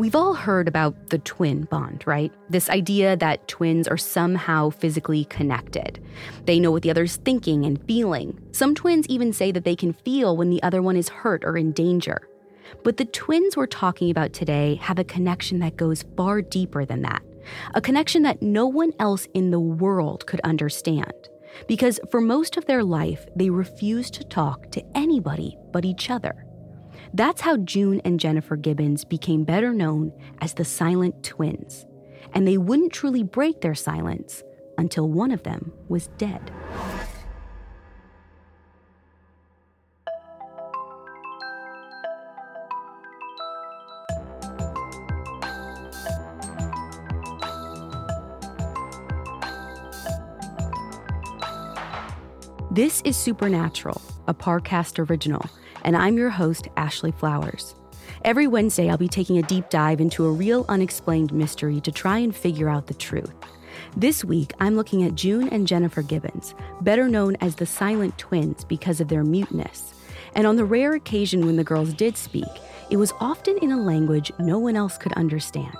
We've all heard about the twin bond, right? This idea that twins are somehow physically connected. They know what the other's thinking and feeling. Some twins even say that they can feel when the other one is hurt or in danger. But the twins we're talking about today have a connection that goes far deeper than that. A connection that no one else in the world could understand. Because for most of their life, they refused to talk to anybody but each other. That's how June and Jennifer Gibbons became better known as the Silent Twins. And they wouldn't truly break their silence until one of them was dead. This is Supernatural, a Parcast original and I'm your host, Ashley Flowers. Every Wednesday, I'll be taking a deep dive into a real unexplained mystery to try and figure out the truth. This week, I'm looking at June and Jennifer Gibbons, better known as the Silent Twins because of their muteness. And on the rare occasion when the girls did speak, it was often in a language no one else could understand.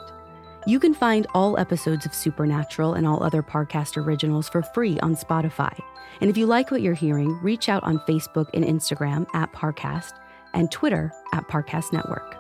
You can find all episodes of Supernatural and all other Parcast originals for free on Spotify. And if you like what you're hearing, reach out on Facebook and Instagram at Parcast and Twitter at Parcast Network.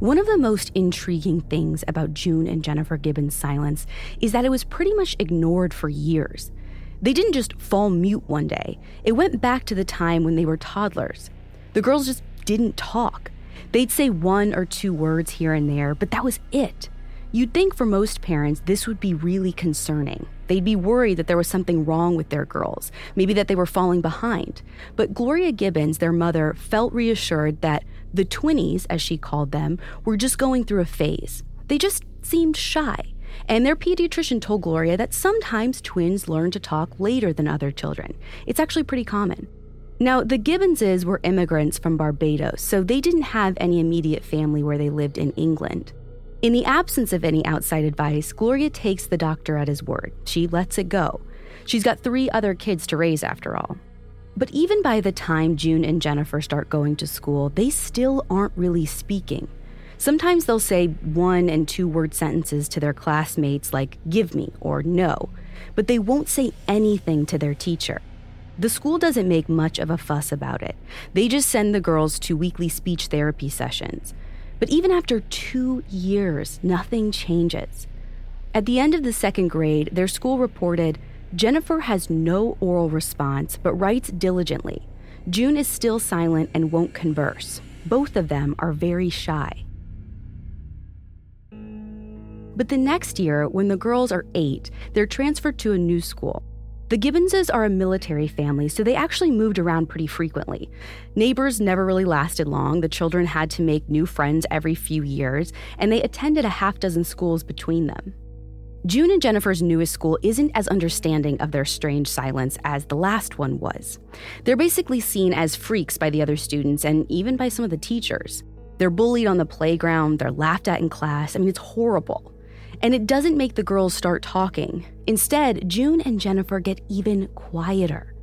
One of the most intriguing things about June and Jennifer Gibbons' silence is that it was pretty much ignored for years. They didn't just fall mute one day, it went back to the time when they were toddlers. The girls just didn't talk. They'd say one or two words here and there, but that was it. You'd think for most parents, this would be really concerning. They'd be worried that there was something wrong with their girls, maybe that they were falling behind. But Gloria Gibbons, their mother, felt reassured that the twinnies, as she called them, were just going through a phase. They just seemed shy. And their pediatrician told Gloria that sometimes twins learn to talk later than other children. It's actually pretty common. Now, the Gibbonses were immigrants from Barbados, so they didn't have any immediate family where they lived in England. In the absence of any outside advice, Gloria takes the doctor at his word. She lets it go. She's got three other kids to raise after all. But even by the time June and Jennifer start going to school, they still aren't really speaking. Sometimes they'll say one and two word sentences to their classmates like give me or no, but they won't say anything to their teacher. The school doesn't make much of a fuss about it. They just send the girls to weekly speech therapy sessions. But even after two years, nothing changes. At the end of the second grade, their school reported Jennifer has no oral response but writes diligently. June is still silent and won't converse. Both of them are very shy. But the next year, when the girls are eight, they're transferred to a new school. The Gibbonses are a military family, so they actually moved around pretty frequently. Neighbors never really lasted long. The children had to make new friends every few years, and they attended a half dozen schools between them. June and Jennifer's newest school isn't as understanding of their strange silence as the last one was. They're basically seen as freaks by the other students and even by some of the teachers. They're bullied on the playground, they're laughed at in class. I mean, it's horrible. And it doesn't make the girls start talking. Instead, June and Jennifer get even quieter.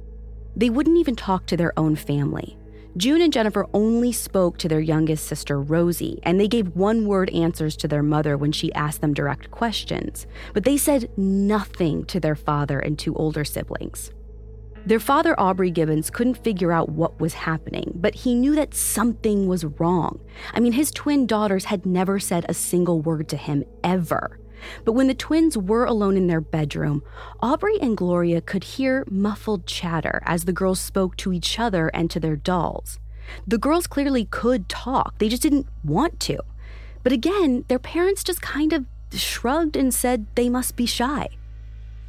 They wouldn't even talk to their own family. June and Jennifer only spoke to their youngest sister, Rosie, and they gave one word answers to their mother when she asked them direct questions. But they said nothing to their father and two older siblings. Their father, Aubrey Gibbons, couldn't figure out what was happening, but he knew that something was wrong. I mean, his twin daughters had never said a single word to him ever. But when the twins were alone in their bedroom, Aubrey and Gloria could hear muffled chatter as the girls spoke to each other and to their dolls. The girls clearly could talk, they just didn't want to. But again, their parents just kind of shrugged and said they must be shy.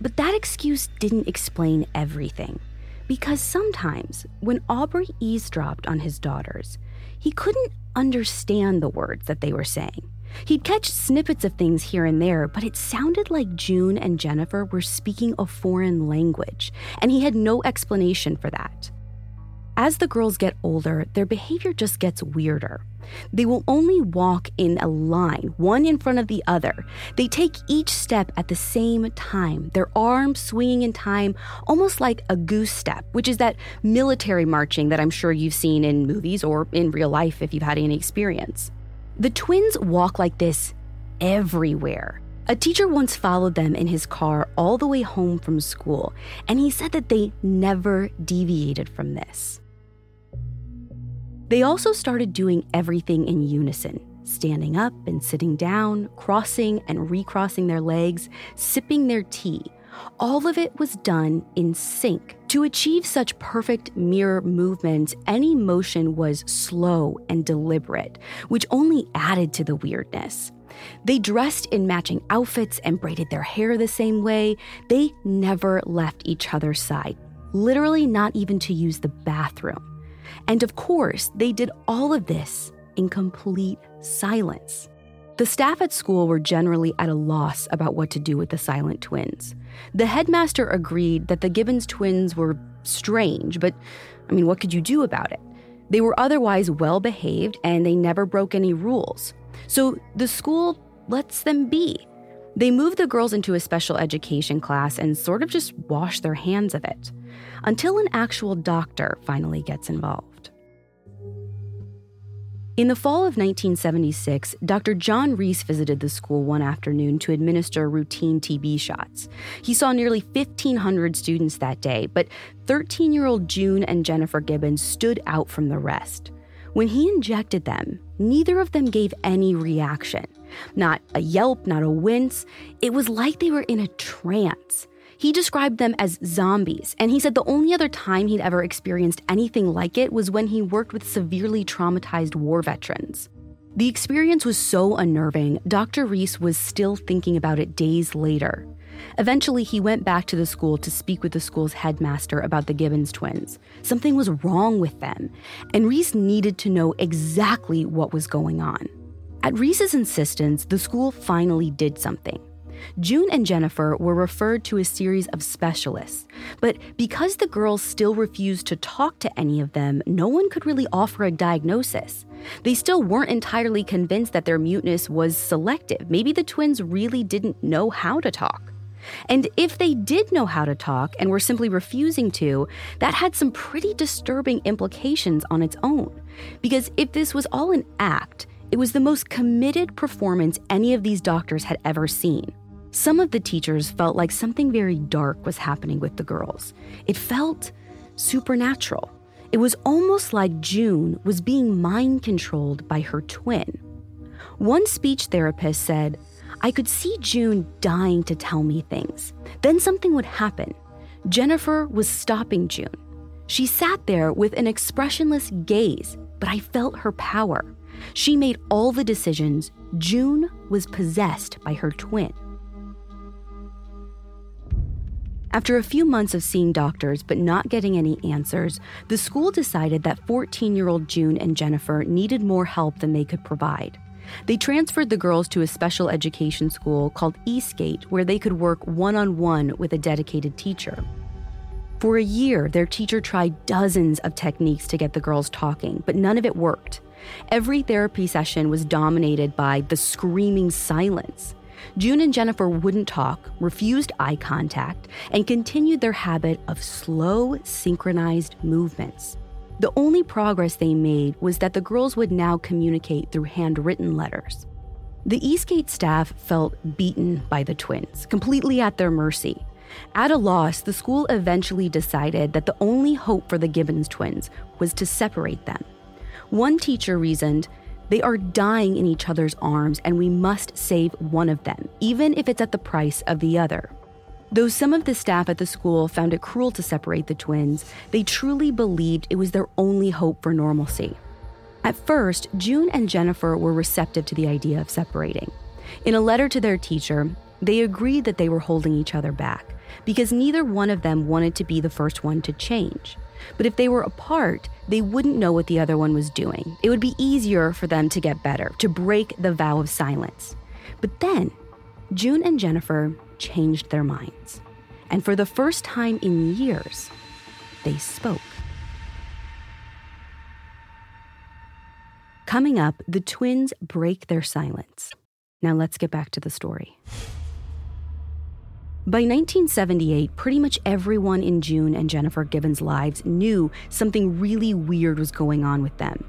But that excuse didn't explain everything. Because sometimes, when Aubrey eavesdropped on his daughters, he couldn't understand the words that they were saying. He'd catch snippets of things here and there, but it sounded like June and Jennifer were speaking a foreign language, and he had no explanation for that. As the girls get older, their behavior just gets weirder. They will only walk in a line, one in front of the other. They take each step at the same time, their arms swinging in time, almost like a goose step, which is that military marching that I'm sure you've seen in movies or in real life if you've had any experience. The twins walk like this everywhere. A teacher once followed them in his car all the way home from school, and he said that they never deviated from this. They also started doing everything in unison standing up and sitting down, crossing and recrossing their legs, sipping their tea. All of it was done in sync. To achieve such perfect mirror movements, any motion was slow and deliberate, which only added to the weirdness. They dressed in matching outfits and braided their hair the same way. They never left each other's side, literally, not even to use the bathroom. And of course, they did all of this in complete silence. The staff at school were generally at a loss about what to do with the silent twins. The headmaster agreed that the Gibbons twins were strange, but I mean, what could you do about it? They were otherwise well behaved and they never broke any rules. So the school lets them be. They move the girls into a special education class and sort of just wash their hands of it until an actual doctor finally gets involved. In the fall of 1976, Dr. John Reese visited the school one afternoon to administer routine TB shots. He saw nearly 1,500 students that day, but 13 year old June and Jennifer Gibbons stood out from the rest. When he injected them, neither of them gave any reaction. Not a yelp, not a wince. It was like they were in a trance. He described them as zombies, and he said the only other time he'd ever experienced anything like it was when he worked with severely traumatized war veterans. The experience was so unnerving, Dr. Reese was still thinking about it days later. Eventually, he went back to the school to speak with the school's headmaster about the Gibbons twins. Something was wrong with them, and Reese needed to know exactly what was going on. At Reese's insistence, the school finally did something. June and Jennifer were referred to a series of specialists, but because the girls still refused to talk to any of them, no one could really offer a diagnosis. They still weren't entirely convinced that their muteness was selective. Maybe the twins really didn't know how to talk. And if they did know how to talk and were simply refusing to, that had some pretty disturbing implications on its own. Because if this was all an act, it was the most committed performance any of these doctors had ever seen. Some of the teachers felt like something very dark was happening with the girls. It felt supernatural. It was almost like June was being mind controlled by her twin. One speech therapist said, I could see June dying to tell me things. Then something would happen. Jennifer was stopping June. She sat there with an expressionless gaze, but I felt her power. She made all the decisions. June was possessed by her twin. After a few months of seeing doctors but not getting any answers, the school decided that 14 year old June and Jennifer needed more help than they could provide. They transferred the girls to a special education school called Eastgate, where they could work one on one with a dedicated teacher. For a year, their teacher tried dozens of techniques to get the girls talking, but none of it worked. Every therapy session was dominated by the screaming silence. June and Jennifer wouldn't talk, refused eye contact, and continued their habit of slow, synchronized movements. The only progress they made was that the girls would now communicate through handwritten letters. The Eastgate staff felt beaten by the twins, completely at their mercy. At a loss, the school eventually decided that the only hope for the Gibbons twins was to separate them. One teacher reasoned they are dying in each other's arms, and we must save one of them, even if it's at the price of the other. Though some of the staff at the school found it cruel to separate the twins, they truly believed it was their only hope for normalcy. At first, June and Jennifer were receptive to the idea of separating. In a letter to their teacher, they agreed that they were holding each other back because neither one of them wanted to be the first one to change. But if they were apart, they wouldn't know what the other one was doing. It would be easier for them to get better, to break the vow of silence. But then, June and Jennifer changed their minds. And for the first time in years, they spoke. Coming up, the twins break their silence. Now let's get back to the story. By 1978, pretty much everyone in June and Jennifer Gibbons' lives knew something really weird was going on with them.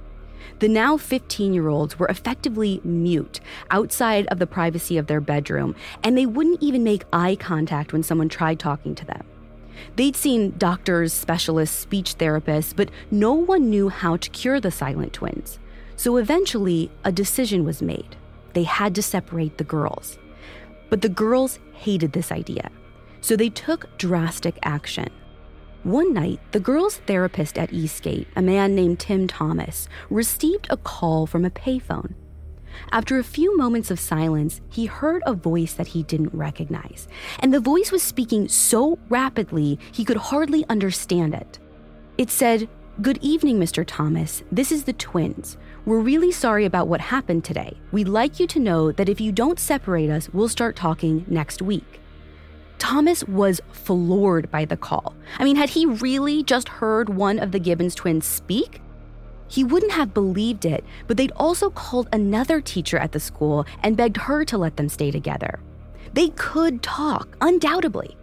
The now 15 year olds were effectively mute outside of the privacy of their bedroom, and they wouldn't even make eye contact when someone tried talking to them. They'd seen doctors, specialists, speech therapists, but no one knew how to cure the silent twins. So eventually, a decision was made. They had to separate the girls. But the girls hated this idea, so they took drastic action. One night, the girls' therapist at Eastgate, a man named Tim Thomas, received a call from a payphone. After a few moments of silence, he heard a voice that he didn't recognize, and the voice was speaking so rapidly he could hardly understand it. It said, Good evening, Mr. Thomas. This is the twins. We're really sorry about what happened today. We'd like you to know that if you don't separate us, we'll start talking next week. Thomas was floored by the call. I mean, had he really just heard one of the Gibbons twins speak? He wouldn't have believed it, but they'd also called another teacher at the school and begged her to let them stay together. They could talk, undoubtedly.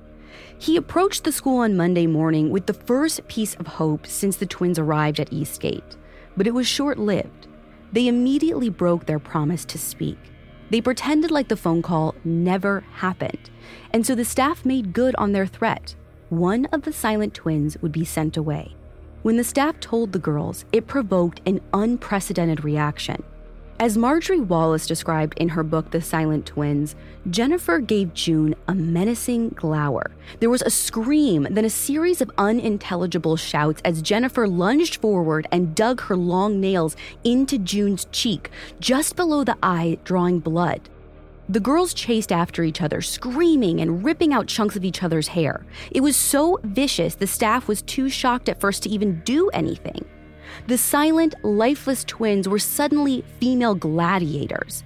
He approached the school on Monday morning with the first piece of hope since the twins arrived at Eastgate, but it was short lived. They immediately broke their promise to speak. They pretended like the phone call never happened, and so the staff made good on their threat. One of the silent twins would be sent away. When the staff told the girls, it provoked an unprecedented reaction. As Marjorie Wallace described in her book, The Silent Twins, Jennifer gave June a menacing glower. There was a scream, then a series of unintelligible shouts as Jennifer lunged forward and dug her long nails into June's cheek, just below the eye, drawing blood. The girls chased after each other, screaming and ripping out chunks of each other's hair. It was so vicious, the staff was too shocked at first to even do anything. The silent, lifeless twins were suddenly female gladiators.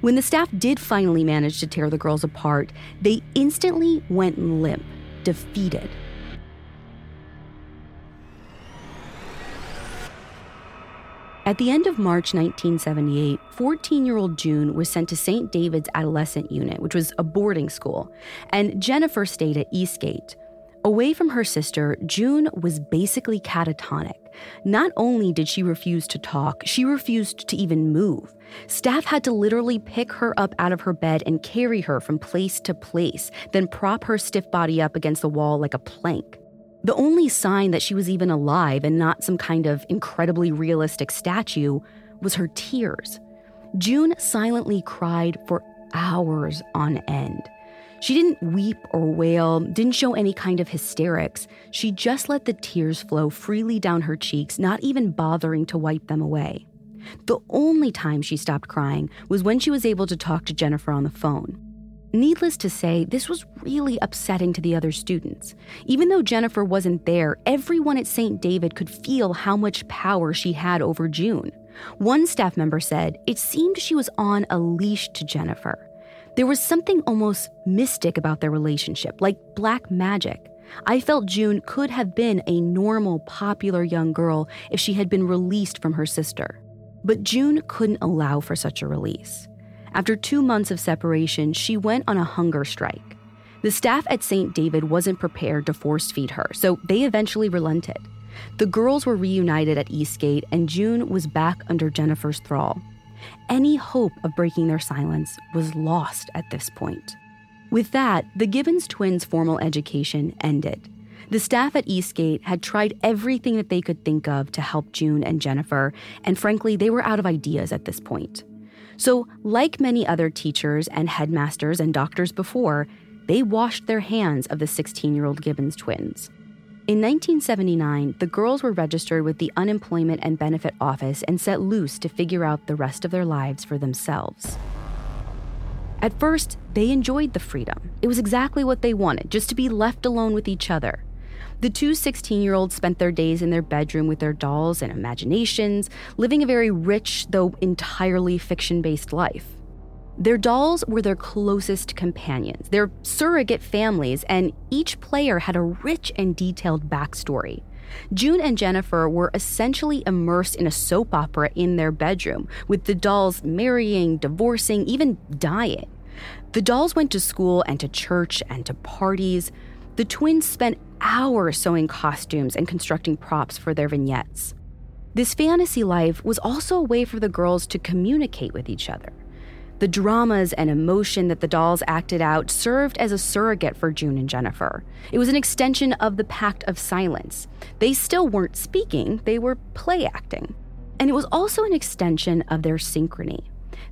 When the staff did finally manage to tear the girls apart, they instantly went limp, defeated. At the end of March 1978, 14 year old June was sent to St. David's Adolescent Unit, which was a boarding school, and Jennifer stayed at Eastgate. Away from her sister, June was basically catatonic. Not only did she refuse to talk, she refused to even move. Staff had to literally pick her up out of her bed and carry her from place to place, then prop her stiff body up against the wall like a plank. The only sign that she was even alive and not some kind of incredibly realistic statue was her tears. June silently cried for hours on end. She didn't weep or wail, didn't show any kind of hysterics. She just let the tears flow freely down her cheeks, not even bothering to wipe them away. The only time she stopped crying was when she was able to talk to Jennifer on the phone. Needless to say, this was really upsetting to the other students. Even though Jennifer wasn't there, everyone at St. David could feel how much power she had over June. One staff member said it seemed she was on a leash to Jennifer. There was something almost mystic about their relationship, like black magic. I felt June could have been a normal, popular young girl if she had been released from her sister. But June couldn't allow for such a release. After two months of separation, she went on a hunger strike. The staff at St. David wasn't prepared to force feed her, so they eventually relented. The girls were reunited at Eastgate, and June was back under Jennifer's thrall. Any hope of breaking their silence was lost at this point. With that, the Gibbons twins' formal education ended. The staff at Eastgate had tried everything that they could think of to help June and Jennifer, and frankly, they were out of ideas at this point. So, like many other teachers and headmasters and doctors before, they washed their hands of the 16 year old Gibbons twins. In 1979, the girls were registered with the Unemployment and Benefit Office and set loose to figure out the rest of their lives for themselves. At first, they enjoyed the freedom. It was exactly what they wanted, just to be left alone with each other. The two 16 year olds spent their days in their bedroom with their dolls and imaginations, living a very rich, though entirely fiction based life. Their dolls were their closest companions, their surrogate families, and each player had a rich and detailed backstory. June and Jennifer were essentially immersed in a soap opera in their bedroom, with the dolls marrying, divorcing, even dying. The dolls went to school and to church and to parties. The twins spent hours sewing costumes and constructing props for their vignettes. This fantasy life was also a way for the girls to communicate with each other. The dramas and emotion that the dolls acted out served as a surrogate for June and Jennifer. It was an extension of the Pact of Silence. They still weren't speaking, they were play acting. And it was also an extension of their synchrony.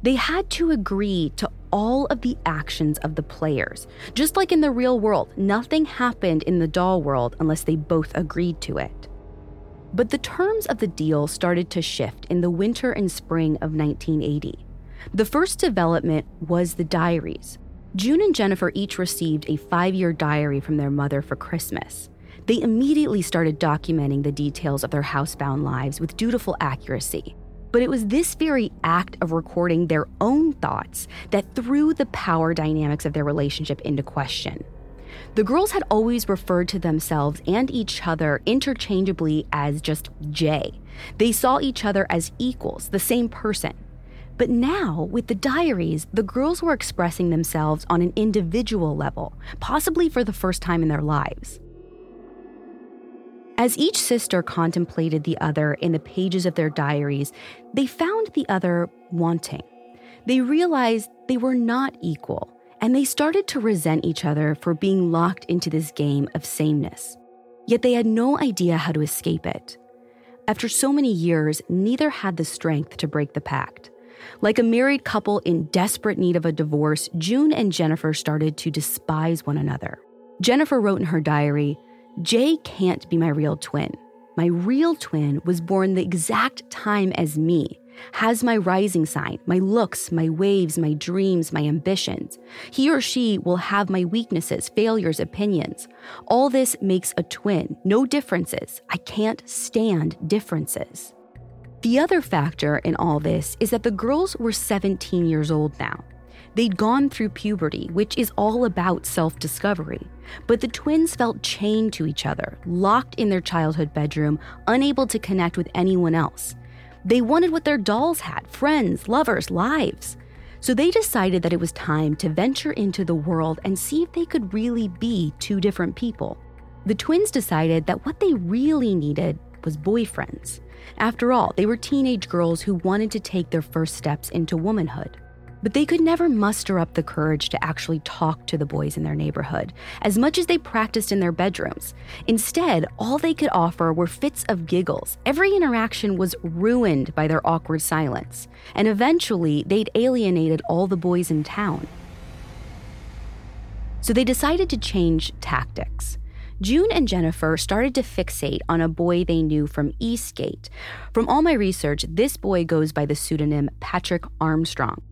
They had to agree to all of the actions of the players. Just like in the real world, nothing happened in the doll world unless they both agreed to it. But the terms of the deal started to shift in the winter and spring of 1980. The first development was the diaries. June and Jennifer each received a five year diary from their mother for Christmas. They immediately started documenting the details of their housebound lives with dutiful accuracy. But it was this very act of recording their own thoughts that threw the power dynamics of their relationship into question. The girls had always referred to themselves and each other interchangeably as just Jay. They saw each other as equals, the same person. But now, with the diaries, the girls were expressing themselves on an individual level, possibly for the first time in their lives. As each sister contemplated the other in the pages of their diaries, they found the other wanting. They realized they were not equal, and they started to resent each other for being locked into this game of sameness. Yet they had no idea how to escape it. After so many years, neither had the strength to break the pact. Like a married couple in desperate need of a divorce, June and Jennifer started to despise one another. Jennifer wrote in her diary Jay can't be my real twin. My real twin was born the exact time as me, has my rising sign, my looks, my waves, my dreams, my ambitions. He or she will have my weaknesses, failures, opinions. All this makes a twin, no differences. I can't stand differences. The other factor in all this is that the girls were 17 years old now. They'd gone through puberty, which is all about self discovery. But the twins felt chained to each other, locked in their childhood bedroom, unable to connect with anyone else. They wanted what their dolls had friends, lovers, lives. So they decided that it was time to venture into the world and see if they could really be two different people. The twins decided that what they really needed was boyfriends. After all, they were teenage girls who wanted to take their first steps into womanhood. But they could never muster up the courage to actually talk to the boys in their neighborhood, as much as they practiced in their bedrooms. Instead, all they could offer were fits of giggles. Every interaction was ruined by their awkward silence, and eventually they'd alienated all the boys in town. So they decided to change tactics. June and Jennifer started to fixate on a boy they knew from Eastgate. From all my research, this boy goes by the pseudonym Patrick Armstrong.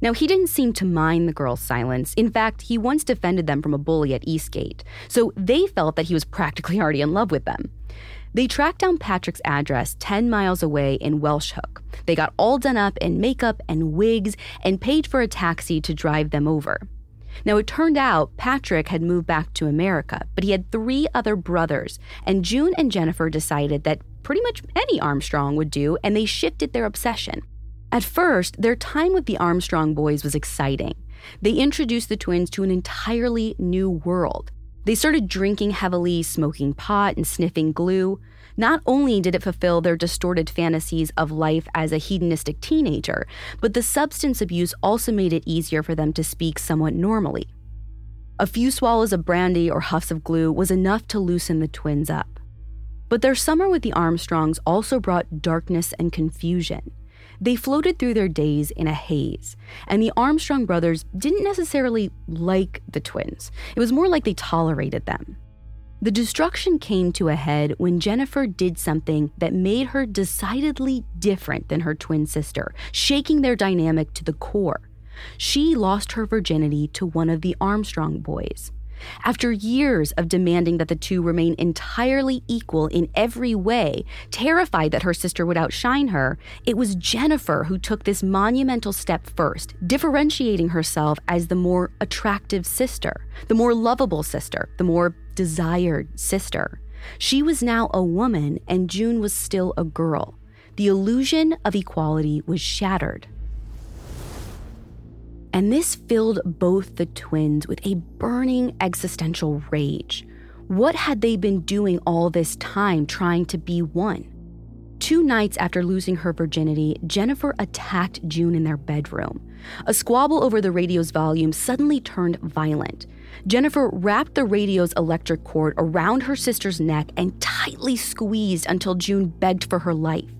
Now, he didn't seem to mind the girls' silence. In fact, he once defended them from a bully at Eastgate, so they felt that he was practically already in love with them. They tracked down Patrick's address 10 miles away in Welsh Hook. They got all done up in makeup and wigs and paid for a taxi to drive them over. Now, it turned out Patrick had moved back to America, but he had three other brothers, and June and Jennifer decided that pretty much any Armstrong would do, and they shifted their obsession. At first, their time with the Armstrong boys was exciting. They introduced the twins to an entirely new world. They started drinking heavily, smoking pot, and sniffing glue. Not only did it fulfill their distorted fantasies of life as a hedonistic teenager, but the substance abuse also made it easier for them to speak somewhat normally. A few swallows of brandy or huffs of glue was enough to loosen the twins up. But their summer with the Armstrongs also brought darkness and confusion. They floated through their days in a haze, and the Armstrong brothers didn't necessarily like the twins. It was more like they tolerated them. The destruction came to a head when Jennifer did something that made her decidedly different than her twin sister, shaking their dynamic to the core. She lost her virginity to one of the Armstrong boys. After years of demanding that the two remain entirely equal in every way, terrified that her sister would outshine her, it was Jennifer who took this monumental step first, differentiating herself as the more attractive sister, the more lovable sister, the more desired sister. She was now a woman and June was still a girl. The illusion of equality was shattered. And this filled both the twins with a burning existential rage. What had they been doing all this time trying to be one? Two nights after losing her virginity, Jennifer attacked June in their bedroom. A squabble over the radio's volume suddenly turned violent. Jennifer wrapped the radio's electric cord around her sister's neck and tightly squeezed until June begged for her life.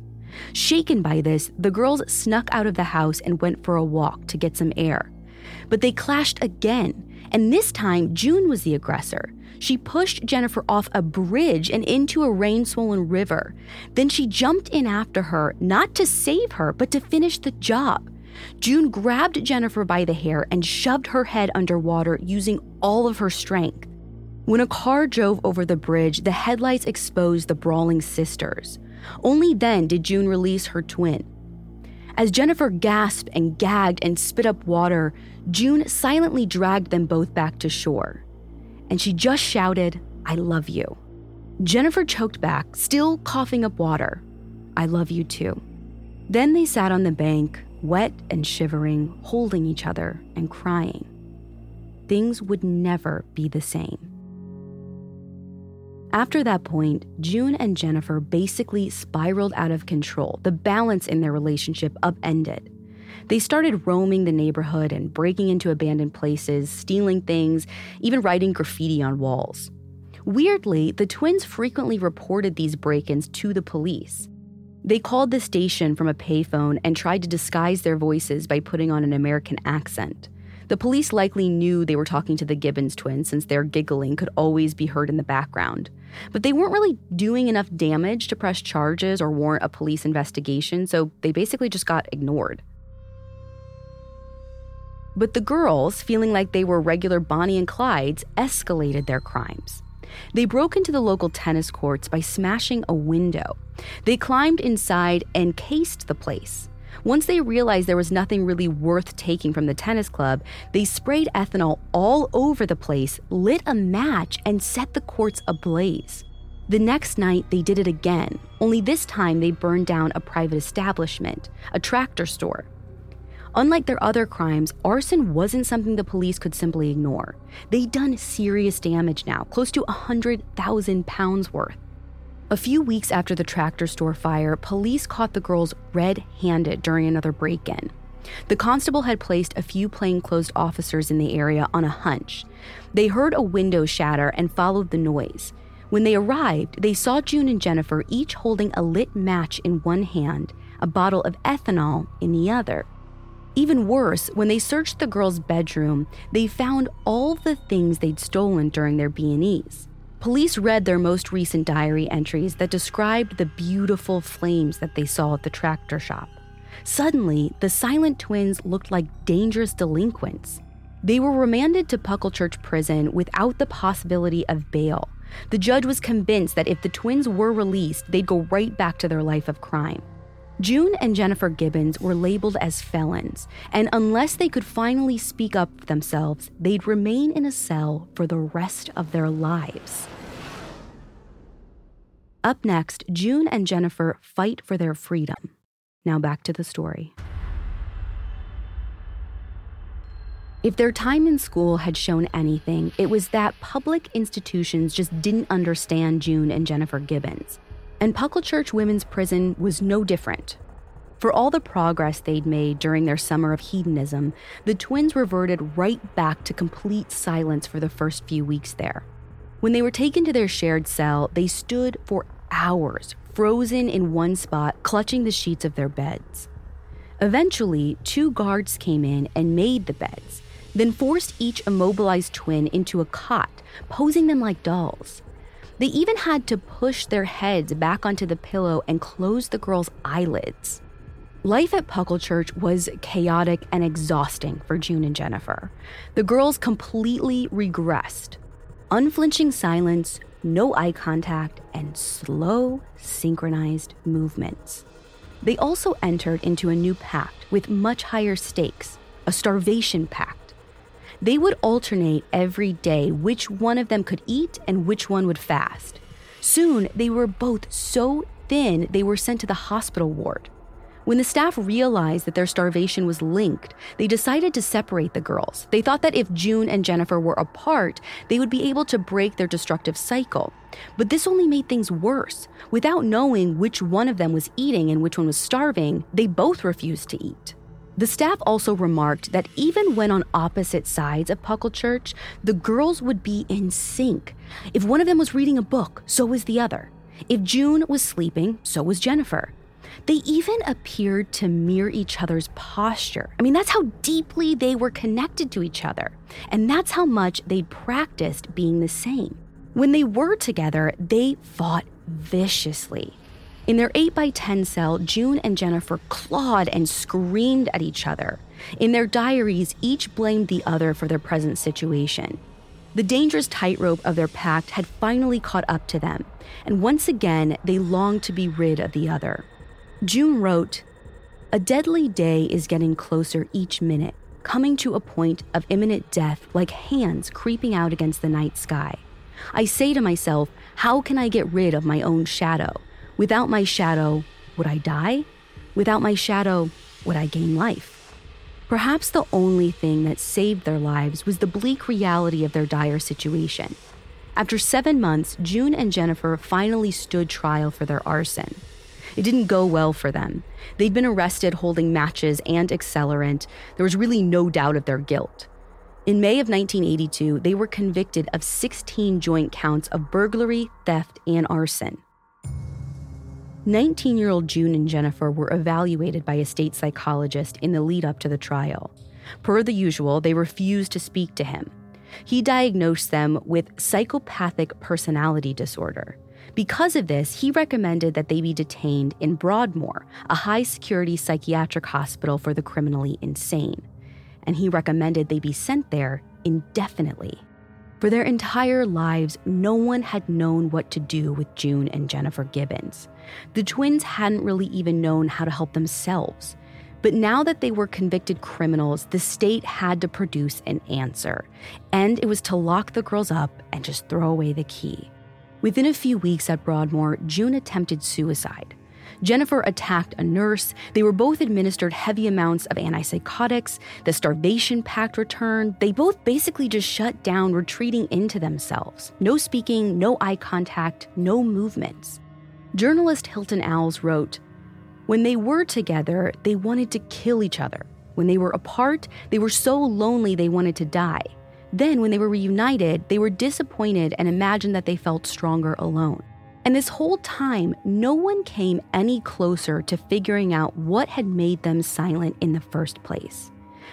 Shaken by this, the girls snuck out of the house and went for a walk to get some air. But they clashed again, and this time June was the aggressor. She pushed Jennifer off a bridge and into a rain swollen river. Then she jumped in after her, not to save her, but to finish the job. June grabbed Jennifer by the hair and shoved her head underwater using all of her strength. When a car drove over the bridge, the headlights exposed the brawling sisters. Only then did June release her twin. As Jennifer gasped and gagged and spit up water, June silently dragged them both back to shore. And she just shouted, I love you. Jennifer choked back, still coughing up water. I love you too. Then they sat on the bank, wet and shivering, holding each other and crying. Things would never be the same. After that point, June and Jennifer basically spiraled out of control. The balance in their relationship upended. They started roaming the neighborhood and breaking into abandoned places, stealing things, even writing graffiti on walls. Weirdly, the twins frequently reported these break ins to the police. They called the station from a payphone and tried to disguise their voices by putting on an American accent. The police likely knew they were talking to the Gibbons twins since their giggling could always be heard in the background. But they weren't really doing enough damage to press charges or warrant a police investigation, so they basically just got ignored. But the girls, feeling like they were regular Bonnie and Clydes, escalated their crimes. They broke into the local tennis courts by smashing a window. They climbed inside and cased the place. Once they realized there was nothing really worth taking from the tennis club, they sprayed ethanol all over the place, lit a match, and set the courts ablaze. The next night, they did it again, only this time they burned down a private establishment, a tractor store. Unlike their other crimes, arson wasn't something the police could simply ignore. They'd done serious damage now, close to 100,000 pounds worth. A few weeks after the tractor store fire, police caught the girls red handed during another break in. The constable had placed a few plainclothes officers in the area on a hunch. They heard a window shatter and followed the noise. When they arrived, they saw June and Jennifer each holding a lit match in one hand, a bottle of ethanol in the other. Even worse, when they searched the girls' bedroom, they found all the things they'd stolen during their B&Es. Police read their most recent diary entries that described the beautiful flames that they saw at the tractor shop. Suddenly, the silent twins looked like dangerous delinquents. They were remanded to Pucklechurch prison without the possibility of bail. The judge was convinced that if the twins were released, they'd go right back to their life of crime. June and Jennifer Gibbons were labeled as felons, and unless they could finally speak up for themselves, they'd remain in a cell for the rest of their lives. Up next, June and Jennifer fight for their freedom. Now back to the story. If their time in school had shown anything, it was that public institutions just didn't understand June and Jennifer Gibbons and Pucklechurch Women's Prison was no different. For all the progress they'd made during their summer of hedonism, the twins reverted right back to complete silence for the first few weeks there. When they were taken to their shared cell, they stood for hours, frozen in one spot, clutching the sheets of their beds. Eventually, two guards came in and made the beds, then forced each immobilized twin into a cot, posing them like dolls. They even had to push their heads back onto the pillow and close the girls' eyelids. Life at Pucklechurch was chaotic and exhausting for June and Jennifer. The girls completely regressed. Unflinching silence, no eye contact, and slow, synchronized movements. They also entered into a new pact with much higher stakes a starvation pact they would alternate every day which one of them could eat and which one would fast. Soon, they were both so thin they were sent to the hospital ward. When the staff realized that their starvation was linked, they decided to separate the girls. They thought that if June and Jennifer were apart, they would be able to break their destructive cycle. But this only made things worse. Without knowing which one of them was eating and which one was starving, they both refused to eat. The staff also remarked that even when on opposite sides of Pucklechurch, the girls would be in sync. If one of them was reading a book, so was the other. If June was sleeping, so was Jennifer. They even appeared to mirror each other's posture. I mean, that's how deeply they were connected to each other. And that's how much they'd practiced being the same. When they were together, they fought viciously. In their 8 by 10 cell, June and Jennifer clawed and screamed at each other. In their diaries, each blamed the other for their present situation. The dangerous tightrope of their pact had finally caught up to them, and once again they longed to be rid of the other. June wrote, A deadly day is getting closer each minute, coming to a point of imminent death like hands creeping out against the night sky. I say to myself, How can I get rid of my own shadow? Without my shadow, would I die? Without my shadow, would I gain life? Perhaps the only thing that saved their lives was the bleak reality of their dire situation. After seven months, June and Jennifer finally stood trial for their arson. It didn't go well for them. They'd been arrested holding matches and accelerant. There was really no doubt of their guilt. In May of 1982, they were convicted of 16 joint counts of burglary, theft, and arson. 19 year old June and Jennifer were evaluated by a state psychologist in the lead up to the trial. Per the usual, they refused to speak to him. He diagnosed them with psychopathic personality disorder. Because of this, he recommended that they be detained in Broadmoor, a high security psychiatric hospital for the criminally insane. And he recommended they be sent there indefinitely. For their entire lives, no one had known what to do with June and Jennifer Gibbons. The twins hadn't really even known how to help themselves. But now that they were convicted criminals, the state had to produce an answer. And it was to lock the girls up and just throw away the key. Within a few weeks at Broadmoor, June attempted suicide. Jennifer attacked a nurse. They were both administered heavy amounts of antipsychotics. The starvation pact returned. They both basically just shut down, retreating into themselves. No speaking, no eye contact, no movements. Journalist Hilton Als wrote When they were together, they wanted to kill each other. When they were apart, they were so lonely they wanted to die. Then, when they were reunited, they were disappointed and imagined that they felt stronger alone. And this whole time, no one came any closer to figuring out what had made them silent in the first place.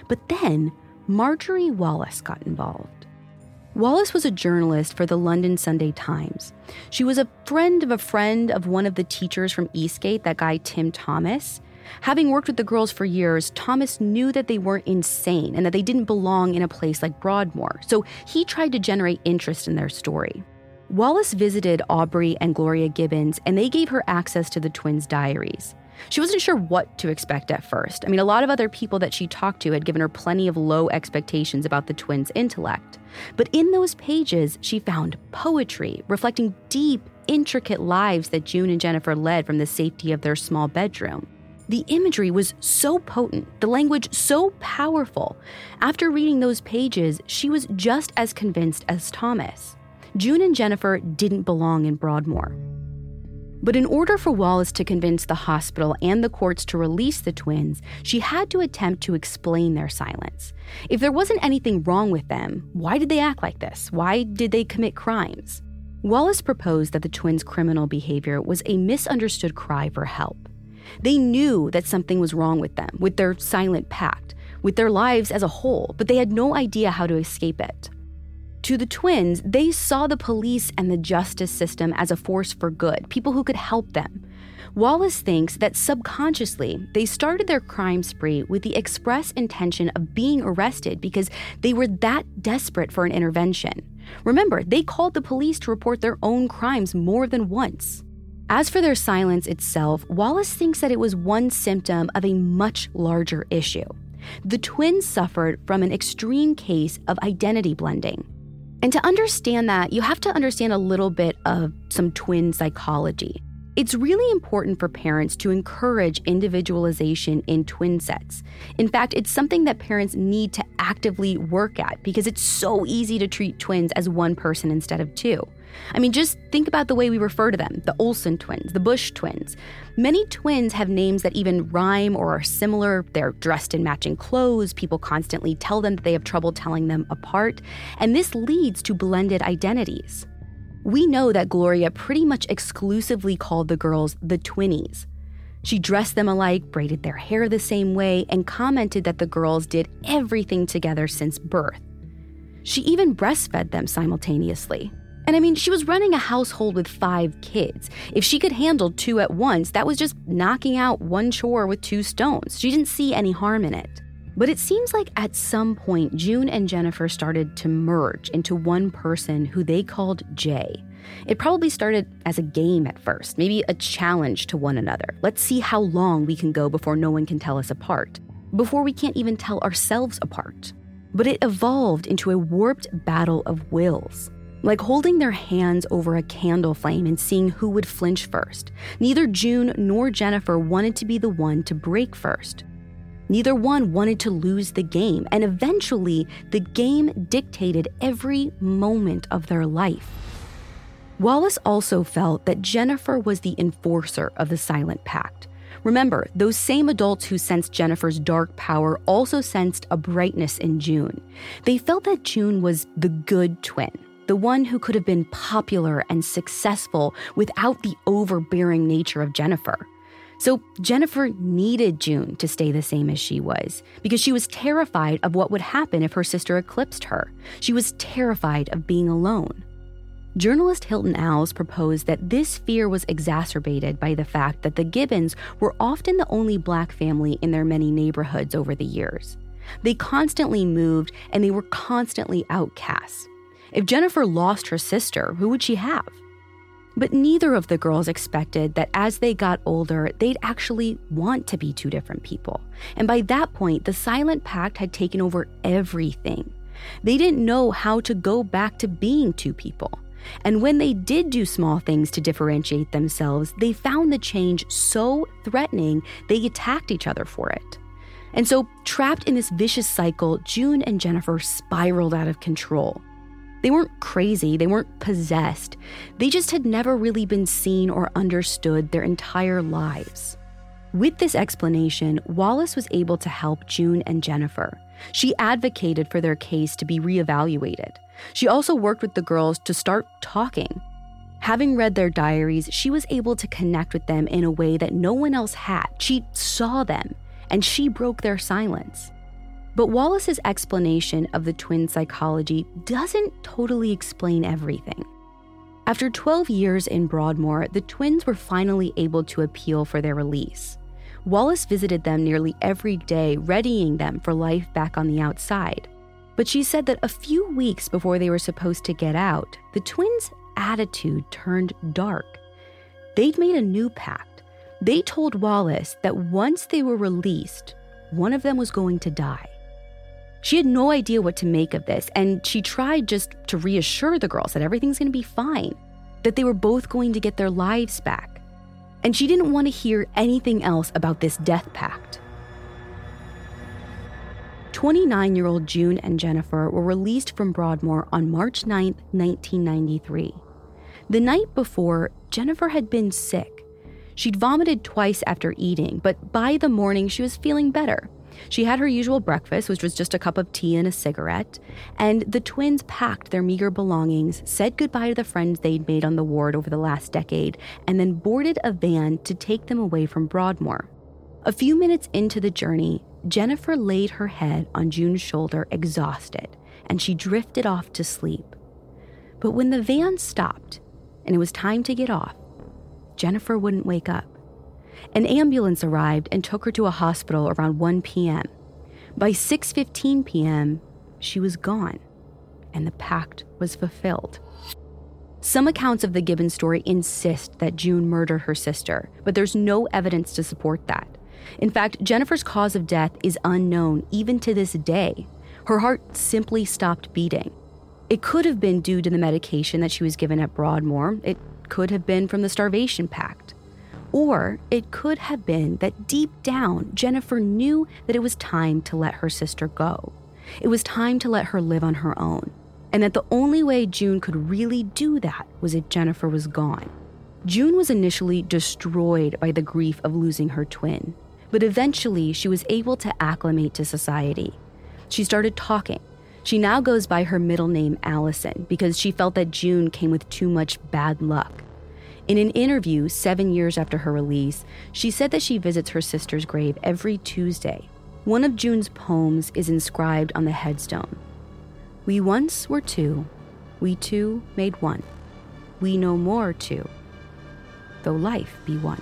But then, Marjorie Wallace got involved. Wallace was a journalist for the London Sunday Times. She was a friend of a friend of one of the teachers from Eastgate, that guy Tim Thomas. Having worked with the girls for years, Thomas knew that they weren't insane and that they didn't belong in a place like Broadmoor, so he tried to generate interest in their story. Wallace visited Aubrey and Gloria Gibbons, and they gave her access to the twins' diaries. She wasn't sure what to expect at first. I mean, a lot of other people that she talked to had given her plenty of low expectations about the twins' intellect. But in those pages, she found poetry reflecting deep, intricate lives that June and Jennifer led from the safety of their small bedroom. The imagery was so potent, the language so powerful. After reading those pages, she was just as convinced as Thomas. June and Jennifer didn't belong in Broadmoor. But in order for Wallace to convince the hospital and the courts to release the twins, she had to attempt to explain their silence. If there wasn't anything wrong with them, why did they act like this? Why did they commit crimes? Wallace proposed that the twins' criminal behavior was a misunderstood cry for help. They knew that something was wrong with them, with their silent pact, with their lives as a whole, but they had no idea how to escape it. To the twins, they saw the police and the justice system as a force for good, people who could help them. Wallace thinks that subconsciously, they started their crime spree with the express intention of being arrested because they were that desperate for an intervention. Remember, they called the police to report their own crimes more than once. As for their silence itself, Wallace thinks that it was one symptom of a much larger issue. The twins suffered from an extreme case of identity blending. And to understand that, you have to understand a little bit of some twin psychology. It's really important for parents to encourage individualization in twin sets. In fact, it's something that parents need to actively work at because it's so easy to treat twins as one person instead of two. I mean, just think about the way we refer to them the Olsen twins, the Bush twins. Many twins have names that even rhyme or are similar. They're dressed in matching clothes. People constantly tell them that they have trouble telling them apart. And this leads to blended identities. We know that Gloria pretty much exclusively called the girls the twinnies. She dressed them alike, braided their hair the same way, and commented that the girls did everything together since birth. She even breastfed them simultaneously. And I mean, she was running a household with five kids. If she could handle two at once, that was just knocking out one chore with two stones. She didn't see any harm in it. But it seems like at some point, June and Jennifer started to merge into one person who they called Jay. It probably started as a game at first, maybe a challenge to one another. Let's see how long we can go before no one can tell us apart, before we can't even tell ourselves apart. But it evolved into a warped battle of wills like holding their hands over a candle flame and seeing who would flinch first. Neither June nor Jennifer wanted to be the one to break first. Neither one wanted to lose the game, and eventually, the game dictated every moment of their life. Wallace also felt that Jennifer was the enforcer of the Silent Pact. Remember, those same adults who sensed Jennifer's dark power also sensed a brightness in June. They felt that June was the good twin, the one who could have been popular and successful without the overbearing nature of Jennifer. So Jennifer needed June to stay the same as she was because she was terrified of what would happen if her sister eclipsed her. She was terrified of being alone. Journalist Hilton Als proposed that this fear was exacerbated by the fact that the Gibbons were often the only black family in their many neighborhoods over the years. They constantly moved and they were constantly outcasts. If Jennifer lost her sister, who would she have? But neither of the girls expected that as they got older, they'd actually want to be two different people. And by that point, the silent pact had taken over everything. They didn't know how to go back to being two people. And when they did do small things to differentiate themselves, they found the change so threatening they attacked each other for it. And so, trapped in this vicious cycle, June and Jennifer spiraled out of control. They weren't crazy, they weren't possessed. They just had never really been seen or understood their entire lives. With this explanation, Wallace was able to help June and Jennifer. She advocated for their case to be reevaluated. She also worked with the girls to start talking. Having read their diaries, she was able to connect with them in a way that no one else had. She saw them, and she broke their silence. But Wallace's explanation of the twin psychology doesn't totally explain everything. After 12 years in Broadmoor, the twins were finally able to appeal for their release. Wallace visited them nearly every day, readying them for life back on the outside. But she said that a few weeks before they were supposed to get out, the twins' attitude turned dark. They'd made a new pact. They told Wallace that once they were released, one of them was going to die. She had no idea what to make of this, and she tried just to reassure the girls that everything's going to be fine, that they were both going to get their lives back. And she didn't want to hear anything else about this death pact. 29 year old June and Jennifer were released from Broadmoor on March 9, 1993. The night before, Jennifer had been sick. She'd vomited twice after eating, but by the morning she was feeling better. She had her usual breakfast, which was just a cup of tea and a cigarette, and the twins packed their meager belongings, said goodbye to the friends they'd made on the ward over the last decade, and then boarded a van to take them away from Broadmoor. A few minutes into the journey, Jennifer laid her head on June's shoulder, exhausted, and she drifted off to sleep. But when the van stopped and it was time to get off, Jennifer wouldn't wake up. An ambulance arrived and took her to a hospital around 1 p.m. By 6:15 p.m., she was gone, and the pact was fulfilled. Some accounts of the Gibbon story insist that June murdered her sister, but there's no evidence to support that. In fact, Jennifer's cause of death is unknown even to this day. Her heart simply stopped beating. It could have been due to the medication that she was given at Broadmoor. It could have been from the starvation pact. Or it could have been that deep down, Jennifer knew that it was time to let her sister go. It was time to let her live on her own. And that the only way June could really do that was if Jennifer was gone. June was initially destroyed by the grief of losing her twin, but eventually she was able to acclimate to society. She started talking. She now goes by her middle name Allison because she felt that June came with too much bad luck. In an interview seven years after her release, she said that she visits her sister's grave every Tuesday. One of June's poems is inscribed on the headstone We once were two, we two made one. We no more two though life be one.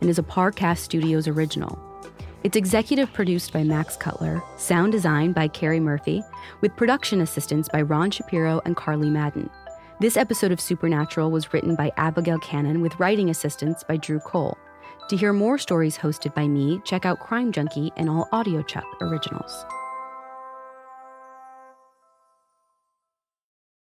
and is a Parcast Studios original. It's executive produced by Max Cutler, sound design by Carrie Murphy, with production assistance by Ron Shapiro and Carly Madden. This episode of Supernatural was written by Abigail Cannon with writing assistance by Drew Cole. To hear more stories hosted by me, check out Crime Junkie and all Audiochuck originals.